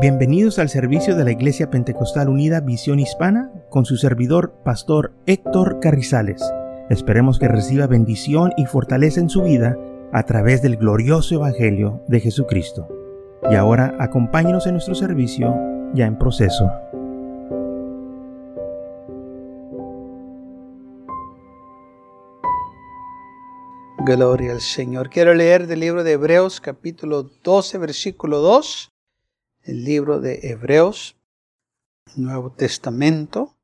Bienvenidos al servicio de la Iglesia Pentecostal Unida Visión Hispana con su servidor, Pastor Héctor Carrizales. Esperemos que reciba bendición y fortaleza en su vida a través del glorioso Evangelio de Jesucristo. Y ahora acompáñenos en nuestro servicio ya en proceso. Gloria al Señor. Quiero leer del libro de Hebreos capítulo 12 versículo 2 el libro de Hebreos, Nuevo Testamento.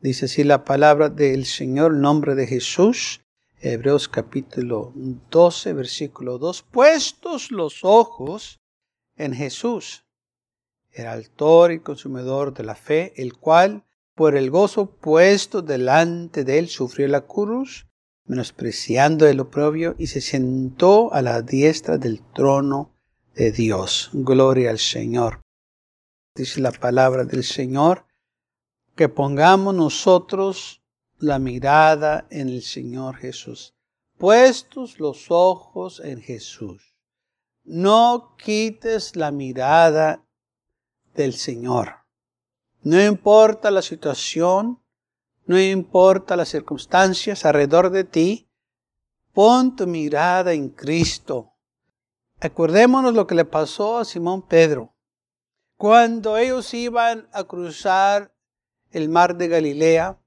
Dice así la palabra del Señor, nombre de Jesús. Hebreos capítulo 12, versículo 2. Puestos los ojos en Jesús, el autor y consumidor de la fe, el cual, por el gozo puesto delante de él, sufrió la cruz, menospreciando el oprobio, y se sentó a la diestra del trono de Dios. Gloria al Señor. Dice la palabra del Señor, que pongamos nosotros la mirada en el Señor Jesús. Puestos los ojos en Jesús. No quites la mirada del Señor. No importa la situación, no importa las circunstancias alrededor de ti, pon tu mirada en Cristo Acordémonos lo que le pasó a Simón Pedro. Cuando ellos iban a cruzar el mar de Galilea,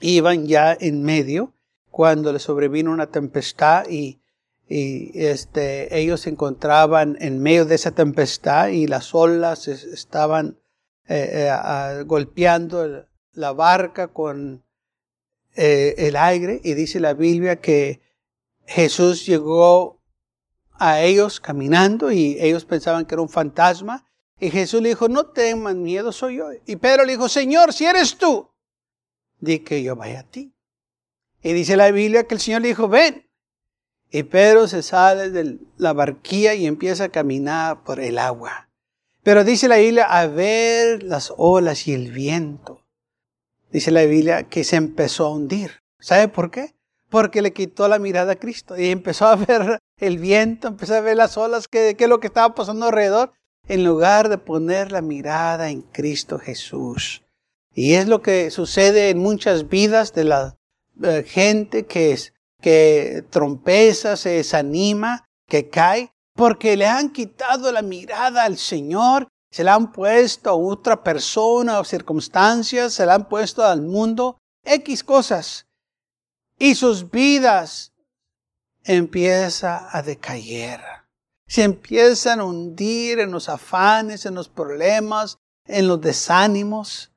iban ya en medio, cuando le sobrevino una tempestad y, este, ellos se encontraban en medio de esa tempestad y las olas estaban eh, eh, golpeando la barca con eh, el aire y dice la Biblia que Jesús llegó a ellos caminando y ellos pensaban que era un fantasma. Y Jesús le dijo, no teman miedo, soy yo. Y Pedro le dijo, Señor, si eres tú, di que yo vaya a ti. Y dice la Biblia que el Señor le dijo, ven. Y Pedro se sale de la barquilla y empieza a caminar por el agua. Pero dice la Biblia, a ver las olas y el viento. Dice la Biblia que se empezó a hundir. ¿Sabe por qué? Porque le quitó la mirada a Cristo y empezó a ver el viento, empezó a ver las olas, qué, es lo que estaba pasando alrededor, en lugar de poner la mirada en Cristo Jesús. Y es lo que sucede en muchas vidas de la eh, gente que, es, que trompeza, se desanima, que cae, porque le han quitado la mirada al Señor, se la han puesto a otra persona o circunstancias, se la han puesto al mundo, X cosas y sus vidas empieza a decaer. Se empiezan a hundir en los afanes, en los problemas, en los desánimos.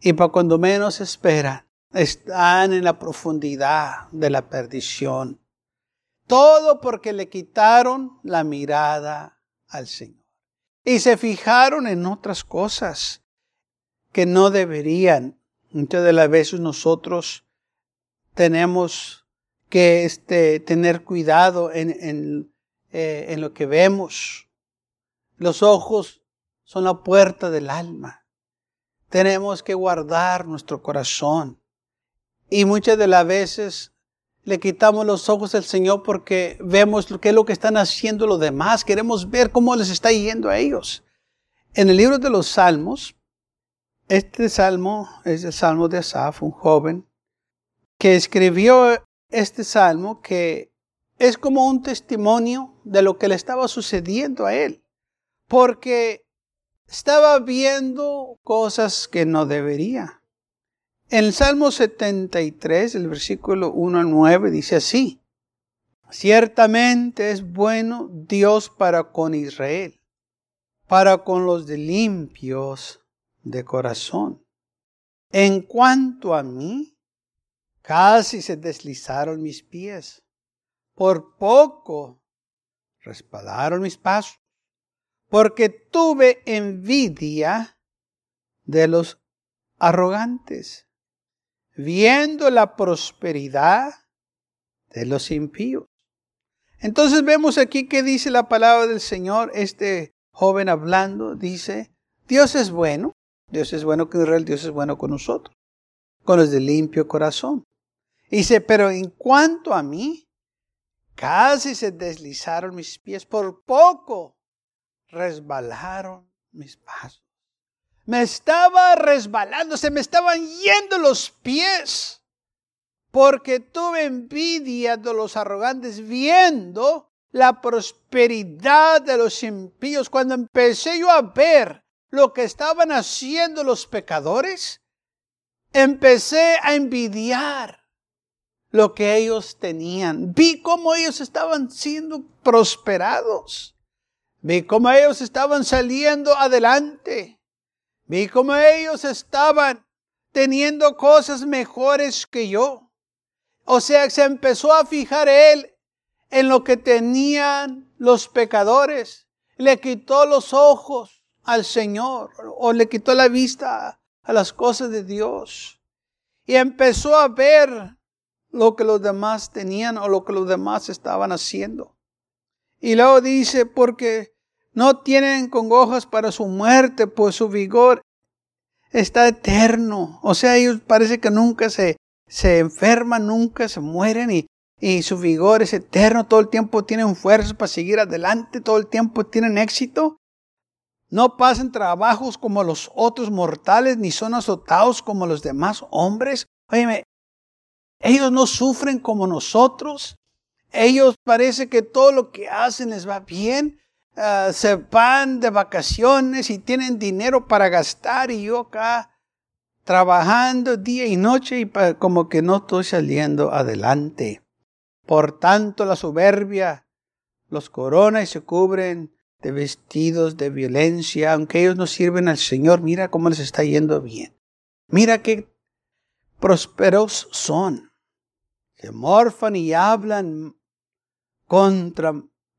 Y para cuando menos esperan, están en la profundidad de la perdición. Todo porque le quitaron la mirada al Señor. Y se fijaron en otras cosas que no deberían. Muchas de las veces nosotros tenemos que este, tener cuidado en, eh, en lo que vemos. Los ojos son la puerta del alma. Tenemos que guardar nuestro corazón. Y muchas de las veces le quitamos los ojos al Señor porque vemos qué es lo que están haciendo los demás. Queremos ver cómo les está yendo a ellos. En el libro de los Salmos, este salmo es el salmo de Asaf, un joven que escribió este salmo que es como un testimonio de lo que le estaba sucediendo a él, porque estaba viendo cosas que no debería. En el Salmo 73, el versículo 1 al 9, dice así, Ciertamente es bueno Dios para con Israel, para con los de limpios de corazón. En cuanto a mí, Casi se deslizaron mis pies. Por poco respaldaron mis pasos, porque tuve envidia de los arrogantes, viendo la prosperidad de los impíos. Entonces vemos aquí que dice la palabra del Señor, este joven hablando, dice, Dios es bueno, Dios es bueno con Israel, Dios es bueno con nosotros, con los de limpio corazón. Dice, pero en cuanto a mí, casi se deslizaron mis pies, por poco resbalaron mis pasos. Me estaba resbalando, se me estaban yendo los pies, porque tuve envidia de los arrogantes viendo la prosperidad de los impíos. Cuando empecé yo a ver lo que estaban haciendo los pecadores, empecé a envidiar lo que ellos tenían. Vi cómo ellos estaban siendo prosperados. Vi cómo ellos estaban saliendo adelante. Vi cómo ellos estaban teniendo cosas mejores que yo. O sea, se empezó a fijar él en lo que tenían los pecadores. Le quitó los ojos al Señor o le quitó la vista a las cosas de Dios. Y empezó a ver lo que los demás tenían o lo que los demás estaban haciendo. Y luego dice, porque no tienen congojas para su muerte, pues su vigor está eterno. O sea, ellos parece que nunca se, se enferman, nunca se mueren y, y su vigor es eterno. Todo el tiempo tienen fuerzas para seguir adelante, todo el tiempo tienen éxito. No pasan trabajos como los otros mortales, ni son azotados como los demás hombres. Óyeme, ellos no sufren como nosotros. Ellos parece que todo lo que hacen les va bien. Ah, se van de vacaciones y tienen dinero para gastar y yo acá trabajando día y noche y como que no estoy saliendo adelante. Por tanto, la soberbia los corona y se cubren de vestidos de violencia, aunque ellos no sirven al Señor. Mira cómo les está yendo bien. Mira qué prósperos son se morfan y hablan contra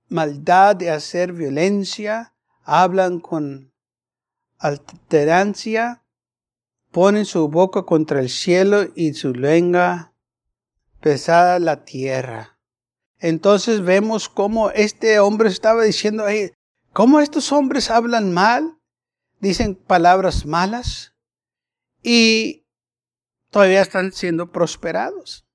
maldad de hacer violencia, hablan con alterancia, ponen su boca contra el cielo y su lengua pesada la tierra. Entonces vemos cómo este hombre estaba diciendo ahí, cómo estos hombres hablan mal, dicen palabras malas y todavía están siendo prosperados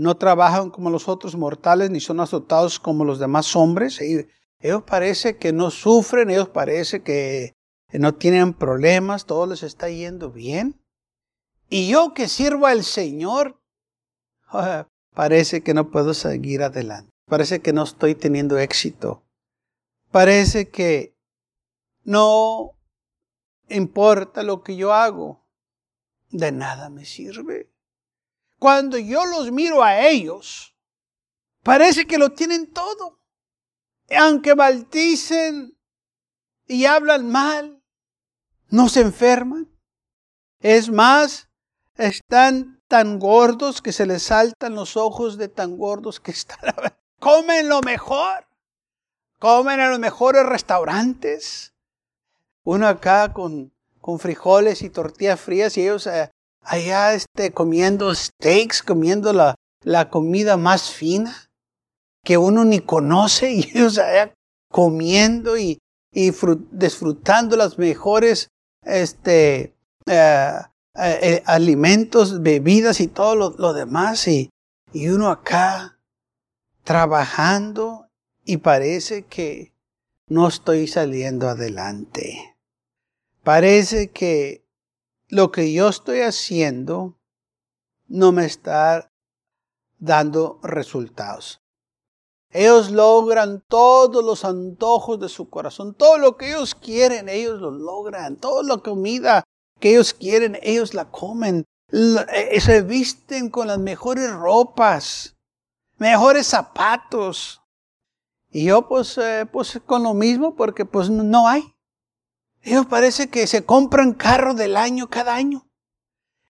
no trabajan como los otros mortales, ni son azotados como los demás hombres. Ellos parece que no sufren, ellos parece que no tienen problemas, todo les está yendo bien. Y yo que sirvo al Señor, parece que no puedo seguir adelante. Parece que no estoy teniendo éxito. Parece que no importa lo que yo hago. De nada me sirve. Cuando yo los miro a ellos, parece que lo tienen todo. Aunque maldicen y hablan mal, no se enferman. Es más, están tan gordos que se les saltan los ojos de tan gordos que están. Comen lo mejor. Comen en los mejores restaurantes. Uno acá con, con frijoles y tortillas frías y ellos eh, allá este, comiendo steaks, comiendo la, la comida más fina que uno ni conoce y ellos allá comiendo y, y disfrutando las mejores este, eh, eh, eh, alimentos, bebidas y todo lo, lo demás y, y uno acá trabajando y parece que no estoy saliendo adelante. Parece que lo que yo estoy haciendo no me está dando resultados. Ellos logran todos los antojos de su corazón, todo lo que ellos quieren, ellos lo logran, toda la comida que ellos quieren, ellos la comen, eh, se visten con las mejores ropas, mejores zapatos. Y yo pues, eh, pues con lo mismo porque pues no hay. Ellos parece que se compran carro del año cada año.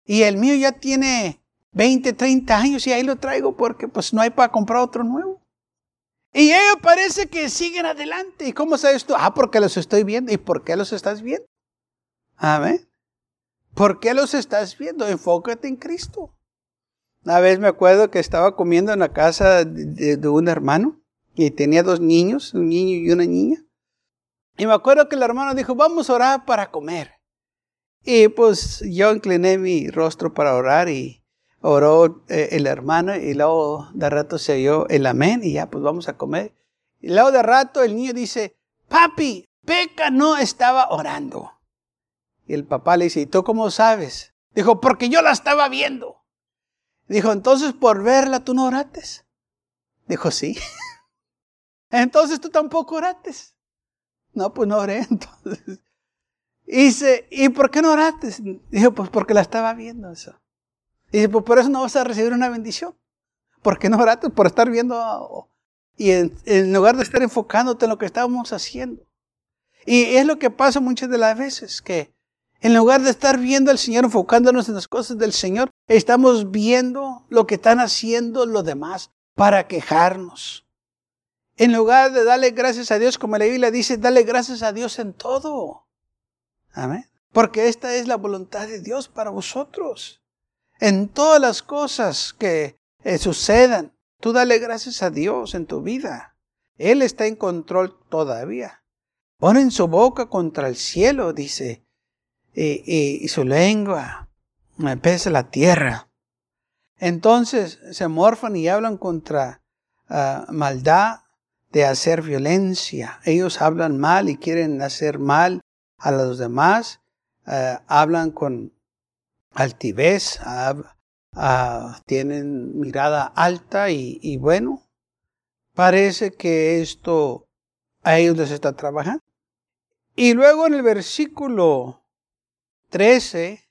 Y el mío ya tiene 20, 30 años y ahí lo traigo porque pues no hay para comprar otro nuevo. Y ellos parece que siguen adelante. ¿Y cómo sabes tú? Ah, porque los estoy viendo. ¿Y por qué los estás viendo? Amén. ¿Por qué los estás viendo? Enfócate en Cristo. Una vez me acuerdo que estaba comiendo en la casa de, de un hermano y tenía dos niños, un niño y una niña. Y me acuerdo que el hermano dijo, vamos a orar para comer. Y pues yo incliné mi rostro para orar y oró eh, el hermano y luego de rato se oyó el amén y ya pues vamos a comer. Y luego de rato el niño dice, papi, peca no estaba orando. Y el papá le dice, ¿y tú cómo sabes? Dijo, porque yo la estaba viendo. Dijo, entonces por verla tú no orates. Dijo, sí. entonces tú tampoco orates. No, pues no oré entonces. Y dice, ¿y por qué no orates? Dijo, pues porque la estaba viendo eso. Y dice, pues por eso no vas a recibir una bendición. ¿Por qué no orates? Por estar viendo y en, lugar de estar enfocándote en lo que estábamos haciendo. Y es lo que pasa muchas de las veces, que en lugar de estar viendo al Señor, enfocándonos en las cosas del Señor, estamos viendo lo que están haciendo los demás para quejarnos. En lugar de darle gracias a Dios, como la Biblia dice, dale gracias a Dios en todo. Amén. Porque esta es la voluntad de Dios para vosotros. En todas las cosas que eh, sucedan, tú dale gracias a Dios en tu vida. Él está en control todavía. Ponen su boca contra el cielo, dice, y, su lengua pesa la tierra. Entonces se morfan y hablan contra ah, maldad de hacer violencia. Ellos hablan mal y quieren hacer mal a los demás. Ah, hablan con altivez, ah, tienen mirada alta y, y bueno, parece que esto a ellos les está trabajando. Y luego en el versículo 13,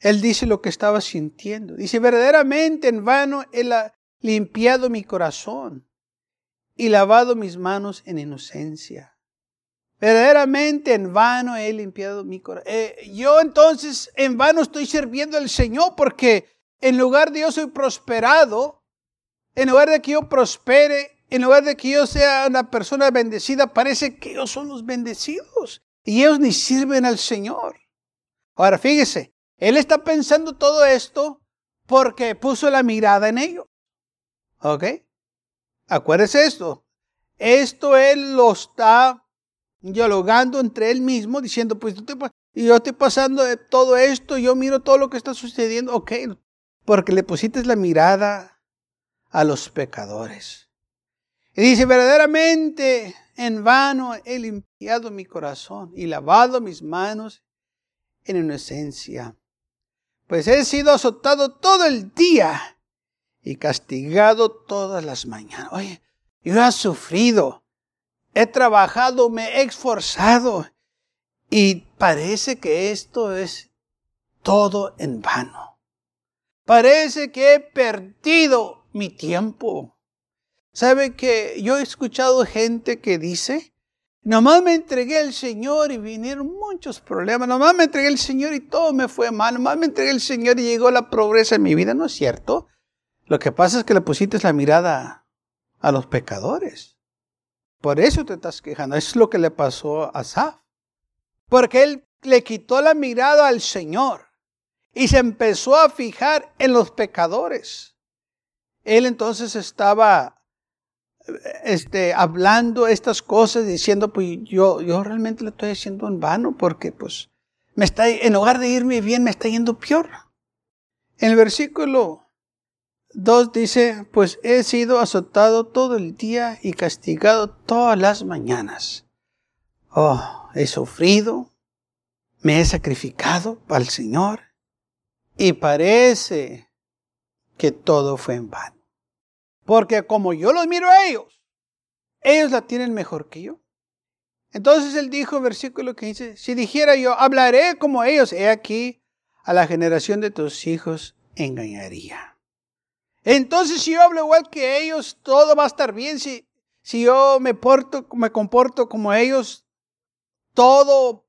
él dice lo que estaba sintiendo. Dice, verdaderamente en vano he limpiado mi corazón y lavado mis manos en inocencia. Verdaderamente en vano he limpiado mi corazón. Eh, yo entonces en vano estoy sirviendo al Señor porque en lugar de yo soy prosperado, en lugar de que yo prospere, en lugar de que yo sea una persona bendecida, parece que ellos son los bendecidos y ellos ni sirven al Señor. Ahora fíjese, él está pensando todo esto porque puso la mirada en ellos. ¿Ok? Acuérdese esto. Esto él lo está dialogando entre él mismo, diciendo, pues yo estoy pasando todo esto, yo miro todo lo que está sucediendo. Ok, porque le pusiste la mirada a los pecadores. Y dice, verdaderamente en vano he limpiado mi corazón y lavado mis manos en inocencia. Pues he sido azotado todo el día y castigado todas las mañanas. Oye, yo he sufrido, he trabajado, me he esforzado y parece que esto es todo en vano. Parece que he perdido mi tiempo. ¿Sabe que yo he escuchado gente que dice Nomás me entregué al Señor y vinieron muchos problemas. Nomás me entregué al Señor y todo me fue mal. Nomás me entregué al Señor y llegó la pobreza en mi vida. No es cierto. Lo que pasa es que le pusiste la mirada a los pecadores. Por eso te estás quejando. Eso es lo que le pasó a Saf. Porque él le quitó la mirada al Señor y se empezó a fijar en los pecadores. Él entonces estaba este, hablando estas cosas, diciendo, pues yo, yo realmente lo estoy haciendo en vano porque pues me está, en lugar de irme bien, me está yendo peor. En el versículo 2 dice, pues he sido azotado todo el día y castigado todas las mañanas. Oh, he sufrido, me he sacrificado al Señor y parece que todo fue en vano. Porque como yo los miro a ellos, ellos la tienen mejor que yo. Entonces él dijo, versículo que dice, si dijera yo, hablaré como ellos, he aquí, a la generación de tus hijos engañaría. Entonces si yo hablo igual que ellos, todo va a estar bien. Si, si yo me, porto, me comporto como ellos, todo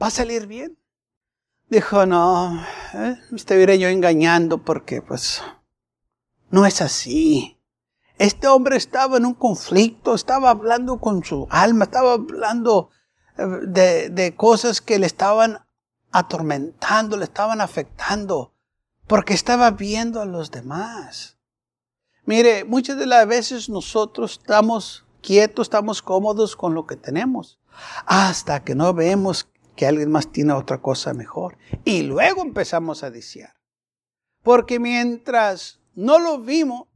va a salir bien. Dijo, no, eh, me yo engañando porque pues no es así. Este hombre estaba en un conflicto, estaba hablando con su alma, estaba hablando eh, de, de cosas que le estaban atormentando, le estaban afectando, porque estaba viendo a los demás. Mire, muchas de las veces nosotros estamos quietos, estamos cómodos con lo que tenemos, hasta que no vemos que alguien más tiene otra cosa mejor. Y luego empezamos a desear. Porque mientras no lo vimos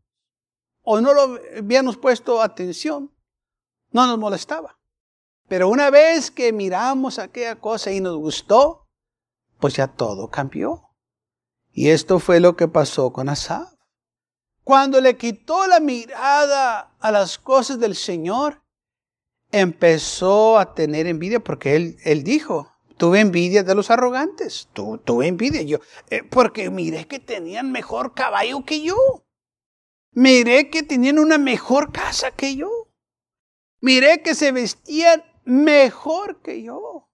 o no lo habíamos puesto atención, no nos molestaba. Pero una vez que miramos aquella cosa y nos gustó, pues ya todo cambió. Y esto fue lo que pasó con Asaf. Cuando le quitó la mirada a las cosas del Señor, empezó a tener envidia porque él, él dijo, tuve envidia de los arrogantes, tuve envidia yo, eh, porque miré que tenían mejor caballo que yo, miré que tenían una mejor casa que yo, miré que se vestían mejor que yo,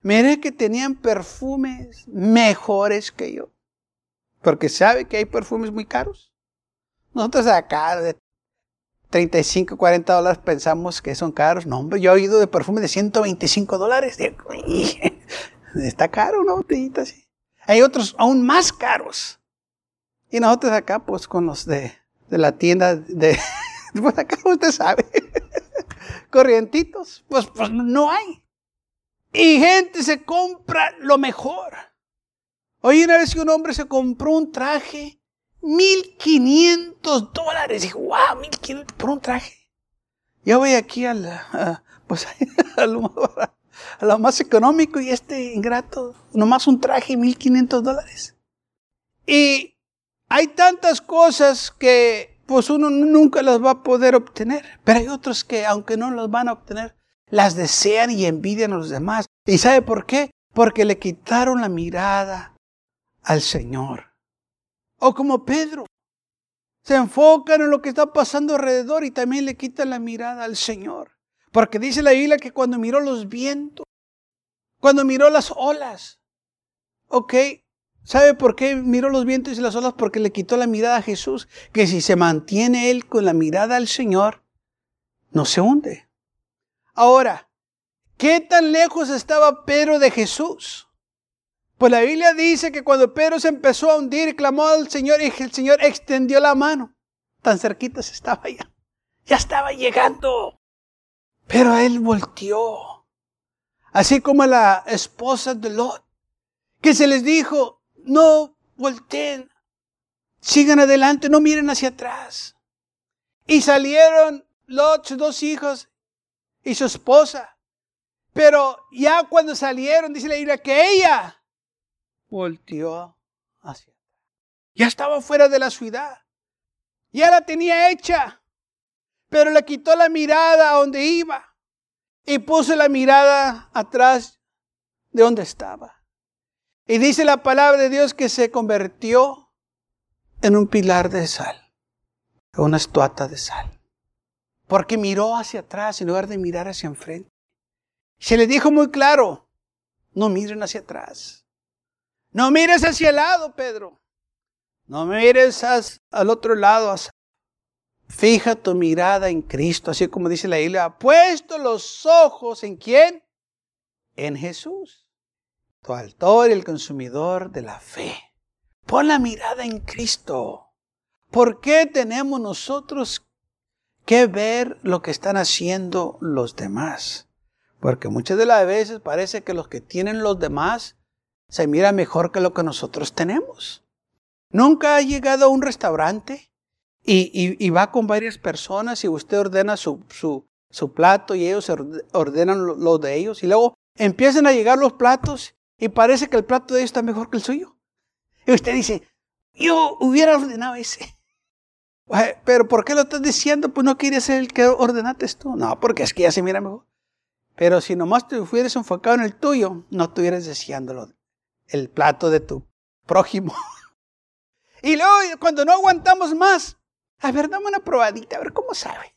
miré que tenían perfumes mejores que yo, porque sabe que hay perfumes muy caros. Nosotros acá de 35, 40 dólares pensamos que son caros. No, hombre, yo he oído de perfume de 125 dólares. Está caro una botellita así. Hay otros aún más caros. Y nosotros acá, pues con los de, de la tienda de... Pues acá usted sabe. Corrientitos. Pues, pues no hay. Y gente se compra lo mejor. Oye, una vez que un hombre se compró un traje 1500 dólares. Y wow, 1500 por un traje. Yo voy aquí a, la, pues, lo, más económico y este ingrato, nomás un traje, 1500 dólares. Y hay tantas cosas que pues uno nunca las va a poder obtener, pero hay otros que aunque no las van a obtener, las desean y envidian a los demás. ¿Y sabe por qué? Porque le quitaron la mirada al Señor. O como Pedro. Se enfocan en lo que está pasando alrededor y también le quitan la mirada al Señor. Porque dice la Biblia que cuando miró los vientos, cuando miró las olas, ok, ¿sabe por qué miró los vientos y las olas? Porque le quitó la mirada a Jesús. Que si se mantiene él con la mirada al Señor, no se hunde. Ahora, ¿qué tan lejos estaba Pedro de Jesús? Pues la Biblia dice que cuando Pedro se empezó a hundir, clamó al Señor y el Señor extendió la mano. Tan cerquita se estaba ya. Ya estaba llegando. Pero él volteó. Así como la esposa de Lot, que se les dijo, no volteen, sigan adelante, no miren hacia atrás. Y salieron Lot, sus dos hijos y su esposa. Pero ya cuando salieron, dice la Biblia, que ella volteó hacia Ya estaba fuera de la ciudad. Ya la tenía hecha. Pero le quitó la mirada a donde iba y puso la mirada atrás de donde estaba. Y dice la palabra de Dios que se convirtió en un pilar de sal, una estuata de sal. Porque miró hacia atrás en lugar de mirar hacia enfrente. Se le dijo muy claro, no miren hacia atrás. No mires hacia el lado, Pedro. No mires al otro lado. Fija tu mirada en Cristo, así como dice la Biblia. Ha puesto los ojos en quién? En Jesús. Tu autor y el consumidor de la fe. Pon la mirada en Cristo. ¿Por qué tenemos nosotros que ver lo que están haciendo los demás? Porque muchas de las veces parece que los que tienen los demás se mira mejor que lo que nosotros tenemos. Nunca ha llegado a un restaurante y, va con varias personas y usted ordena su, plato y ellos ordenan lo, de ellos y luego empiezan a llegar los platos y parece que el plato de ellos está mejor que el suyo. Y usted dice, yo hubiera ordenado ese. Pero ¿por qué lo estás diciendo? Pues no quieres ser el que ordenaste tú. No, porque es que ya se mira mejor. Pero si nomás te hubieras enfocado en el tuyo, no estuvieras deseándolo el plato de tu prójimo. y luego, cuando no aguantamos más, a ver, dame una probadita, a ver cómo sabe.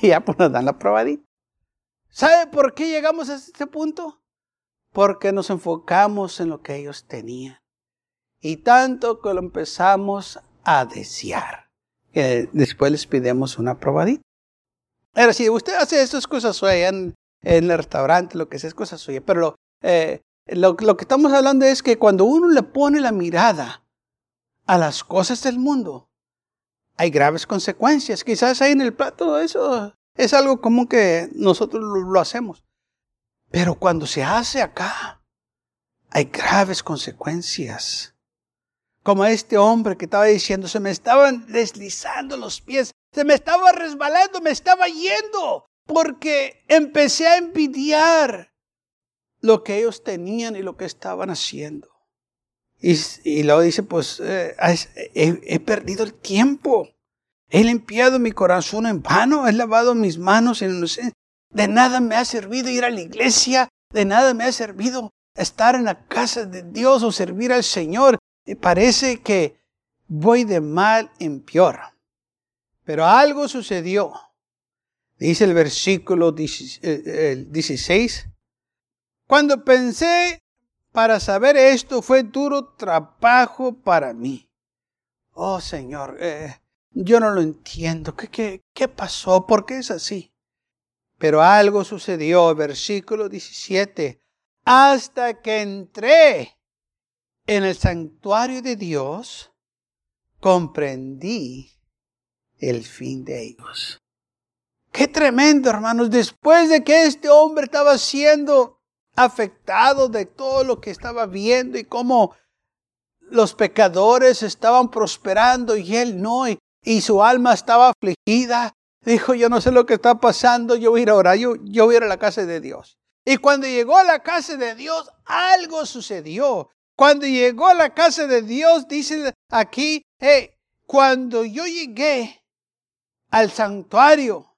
Y ya pues nos dan la probadita. ¿Sabe por qué llegamos a este punto? Porque nos enfocamos en lo que ellos tenían. Y tanto que lo empezamos a desear. Después les pidemos una probadita. Ahora, si usted hace estas cosas suyas en, en, el restaurante, lo que sea, es cosa suya. Pero lo, eh, lo, que estamos hablando es que cuando uno le pone la mirada a las cosas del mundo, hay graves consecuencias. Quizás ahí en el plato eso es algo común que nosotros lo, hacemos. Pero cuando se hace acá, hay graves consecuencias. Como este hombre que estaba diciendo, se me estaban deslizando los pies, se me estaba resbalando, me estaba yendo. porque empecé a envidiar lo que ellos tenían y lo que estaban haciendo. Y, luego dice, pues eh, he, perdido el tiempo. He limpiado mi corazón en vano, he lavado mis manos en De nada me ha servido ir a la iglesia, de nada me ha servido estar en la casa de Dios o servir al Señor. Y parece que voy de mal en peor. Pero algo sucedió. Dice el versículo 16. Cuando pensé para saber esto fue duro trabajo para mí. Oh Señor, eh, yo no lo entiendo. ¿Qué, qué, qué pasó? ¿Por qué es así? Pero algo sucedió, versículo 17, hasta que entré en el santuario de Dios, comprendí el fin de ellos. Qué tremendo, hermanos. Después de que este hombre estaba siendo afectado de todo lo que estaba viendo y cómo los pecadores estaban prosperando y él no, y, su alma estaba afligida. Dijo, yo no sé lo que está pasando, yo voy a ir a orar, yo, yo voy a ir a la casa de Dios. Y cuando llegó a la casa de Dios, algo sucedió. Cuando llegó a la casa de Dios, dice aquí, hey, cuando yo llegué al santuario,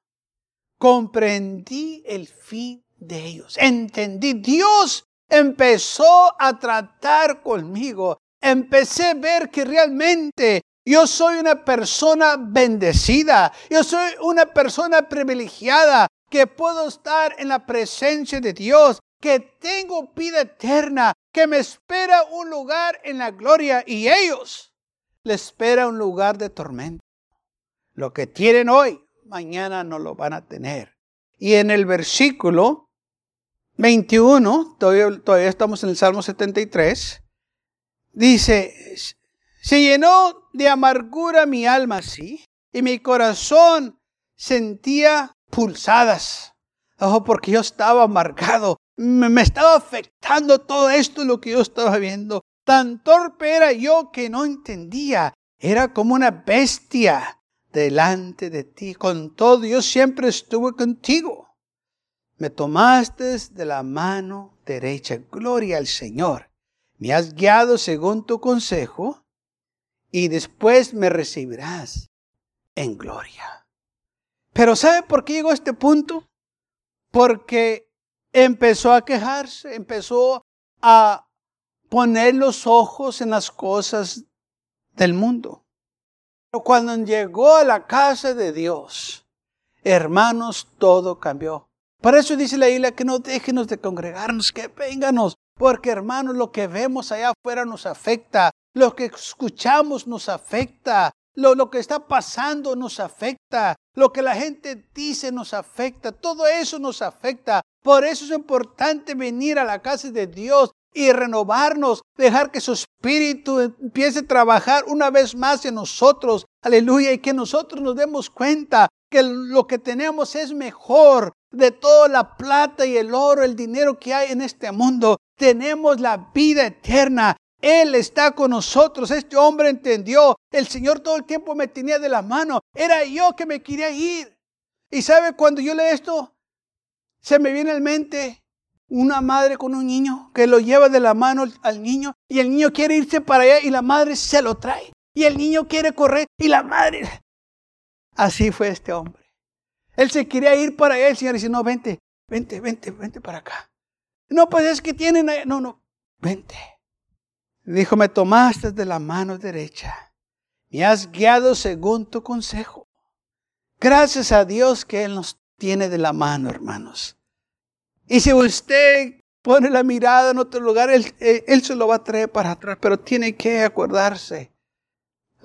comprendí el fin de ellos. Entendí, Dios empezó a tratar conmigo. Empecé a ver que realmente yo soy una persona bendecida. Yo soy una persona privilegiada que puedo estar en la presencia de Dios, que tengo vida eterna, que me espera un lugar en la gloria y ellos les espera un lugar de tormento. Lo que tienen hoy, mañana no lo van a tener. Y en el versículo 21, todavía, estamos en el Salmo 73, dice, se llenó de amargura mi alma, sí, y mi corazón sentía pulsadas. Ojo, porque yo estaba amargado, me, me estaba afectando todo esto lo que yo estaba viendo. Tan torpe era yo que no entendía. Era como una bestia delante de ti. Con todo, yo siempre estuve contigo me tomaste de la mano derecha. Gloria al Señor. Me has guiado según tu consejo y después me recibirás en gloria. Pero ¿sabe por qué llegó a este punto? Porque empezó a quejarse, empezó a poner los ojos en las cosas del mundo. Pero cuando llegó a la casa de Dios, hermanos, todo cambió. Por eso dice la isla que no déjenos de congregarnos, que vénganos, porque hermanos, lo que vemos allá afuera nos afecta, lo que escuchamos nos afecta, lo, lo, que está pasando nos afecta, lo que la gente dice nos afecta, todo eso nos afecta. Por eso es importante venir a la casa de Dios y renovarnos, dejar que su espíritu empiece a trabajar una vez más en nosotros. Aleluya, y que nosotros nos demos cuenta que lo que tenemos es mejor de toda la plata y el oro, el dinero que hay en este mundo. Tenemos la vida eterna. Él está con nosotros. Este hombre entendió. El Señor todo el tiempo me tenía de la mano. Era yo que me quería ir. Y sabe, cuando yo leo esto, se me viene en mente una madre con un niño que lo lleva de la mano al niño y el niño quiere irse para allá y la madre se lo trae. Y el niño quiere correr y la madre Así fue este hombre. Él se quería ir para allá. El Señor dice, no, vente, vente, vente, vente para acá. No, pues es que tienen, no, no, vente. Dijo, me tomaste de la mano derecha. Me has guiado según tu consejo. Gracias a Dios que Él nos tiene de la mano, hermanos. Y si usted pone la mirada en otro lugar, Él, él se lo va a traer para atrás, pero tiene que acordarse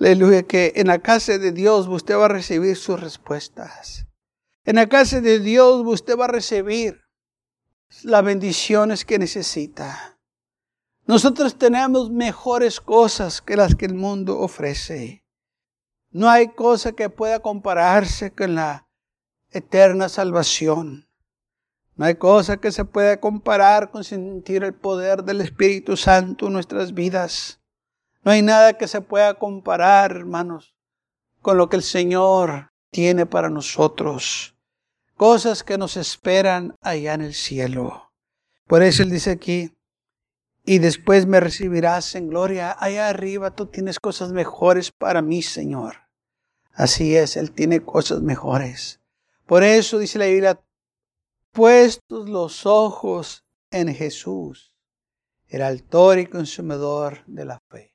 Aleluya, que en la casa de Dios usted va a recibir sus respuestas. En la casa de Dios usted va a recibir las bendiciones que necesita. Nosotros tenemos mejores cosas que las que el mundo ofrece. No hay cosa que pueda compararse con la eterna salvación. No hay cosa que se pueda comparar con sentir el poder del Espíritu Santo en nuestras vidas. No hay nada que se pueda comparar, hermanos, con lo que el Señor tiene para nosotros. cosas que nos esperan allá en el cielo. Por eso Él dice aquí, y después me recibirás en gloria. Allá arriba tú tienes cosas mejores para mí, Señor. Así es, Él tiene cosas mejores. Por eso dice la Biblia, puestos los ojos en Jesús, el autor y consumidor de la fe.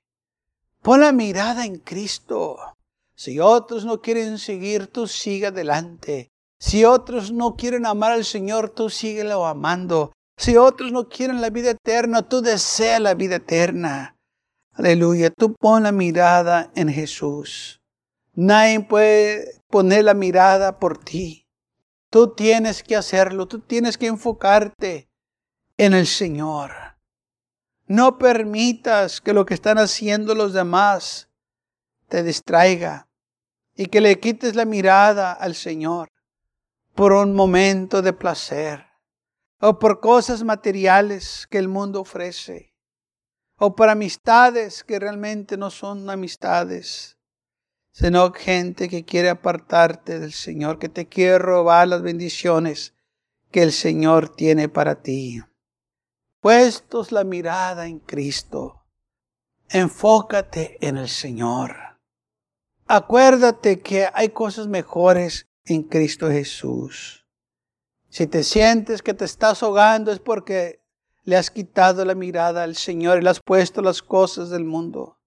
Pon la mirada en Cristo. Si otros no quieren seguir, tú sigue adelante. Si otros no quieren amar al Señor, tú síguelo amando. Si otros no quieren la vida eterna, tú deseas la vida eterna. Aleluya. Tú pon la mirada en Jesús. Nadie puede poner la mirada por ti. Tú tienes que hacerlo. Tú tienes que enfocarte en el Señor. No permitas que lo que están haciendo los demás te distraiga y que le quites la mirada al Señor por un momento de placer o por cosas materiales que el mundo ofrece, o por amistades que realmente no son amistades, sino gente que quiere apartarte del Señor, que te quiere robar las bendiciones que el Señor tiene para ti. Puestos la mirada en Cristo, enfócate en el Señor. Acuérdate que hay cosas mejores en Cristo Jesús. Si te sientes que te estás ahogando es porque le has quitado la mirada al Señor y le has puesto las cosas del mundo.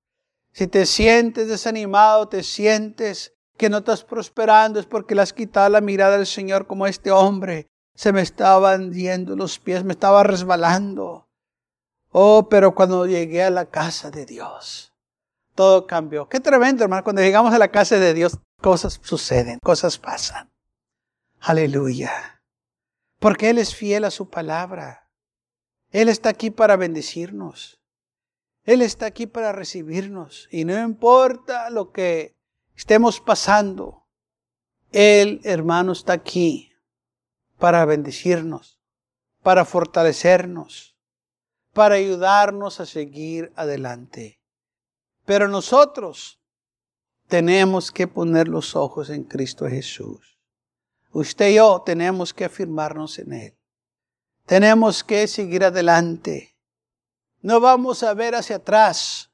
Si te sientes desanimado, te sientes que no estás prosperando es porque le has quitado la mirada al Señor como este hombre. Se me estaban yendo los pies, me estaba resbalando. Oh, pero cuando llegué a la casa de Dios, todo cambió. Qué tremendo, hermano. Cuando llegamos a la casa de Dios, cosas suceden, cosas pasan. Aleluya porque Él es fiel a su palabra. Él está aquí para bendecirnos. Él está aquí para recibirnos. Y no importa lo que estemos pasando, Él, hermano, está aquí para bendecirnos, para fortalecernos, para ayudarnos a seguir adelante. Pero nosotros tenemos que poner los ojos en Cristo Jesús. Usted y yo tenemos que afirmarnos en Él. Tenemos que seguir adelante. No vamos a ver hacia atrás.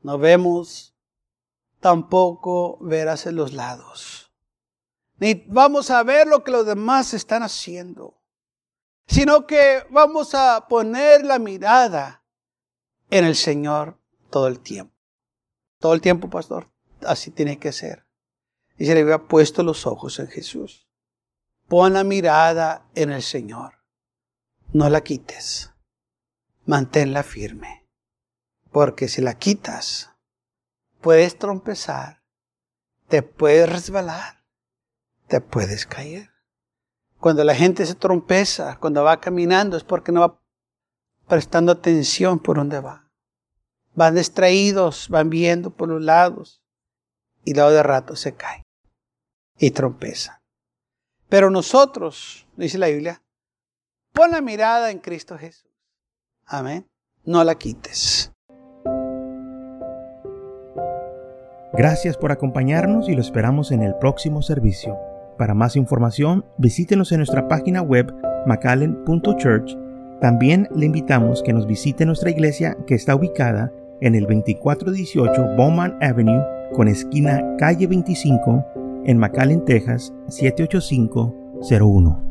No vemos tampoco ver hacia los lados. Ni vamos a ver lo que los demás están haciendo. Sino que vamos a poner la mirada en el Señor todo el tiempo. Todo el tiempo, pastor. Así tiene que ser y se le había puesto los ojos en Jesús. Pon la mirada en el Señor. No la quites. Manténla firme. Porque si la quitas, puedes trompezar, te puedes resbalar, te puedes caer. Cuando la gente se trompeza, cuando va caminando, es porque no va prestando atención por dónde va. Van distraídos, van viendo por los lados y luego de rato se caen y trompeza. Pero nosotros, dice la Biblia, pon la mirada en Cristo Jesús. Amén. No la quites. Gracias por acompañarnos y lo esperamos en el próximo servicio. Para más información, visítenos en nuestra página web macallen.church. También le invitamos que nos visite nuestra iglesia que está ubicada en el 2418 Bowman Avenue con esquina calle 25 en McAllen, Texas 78501.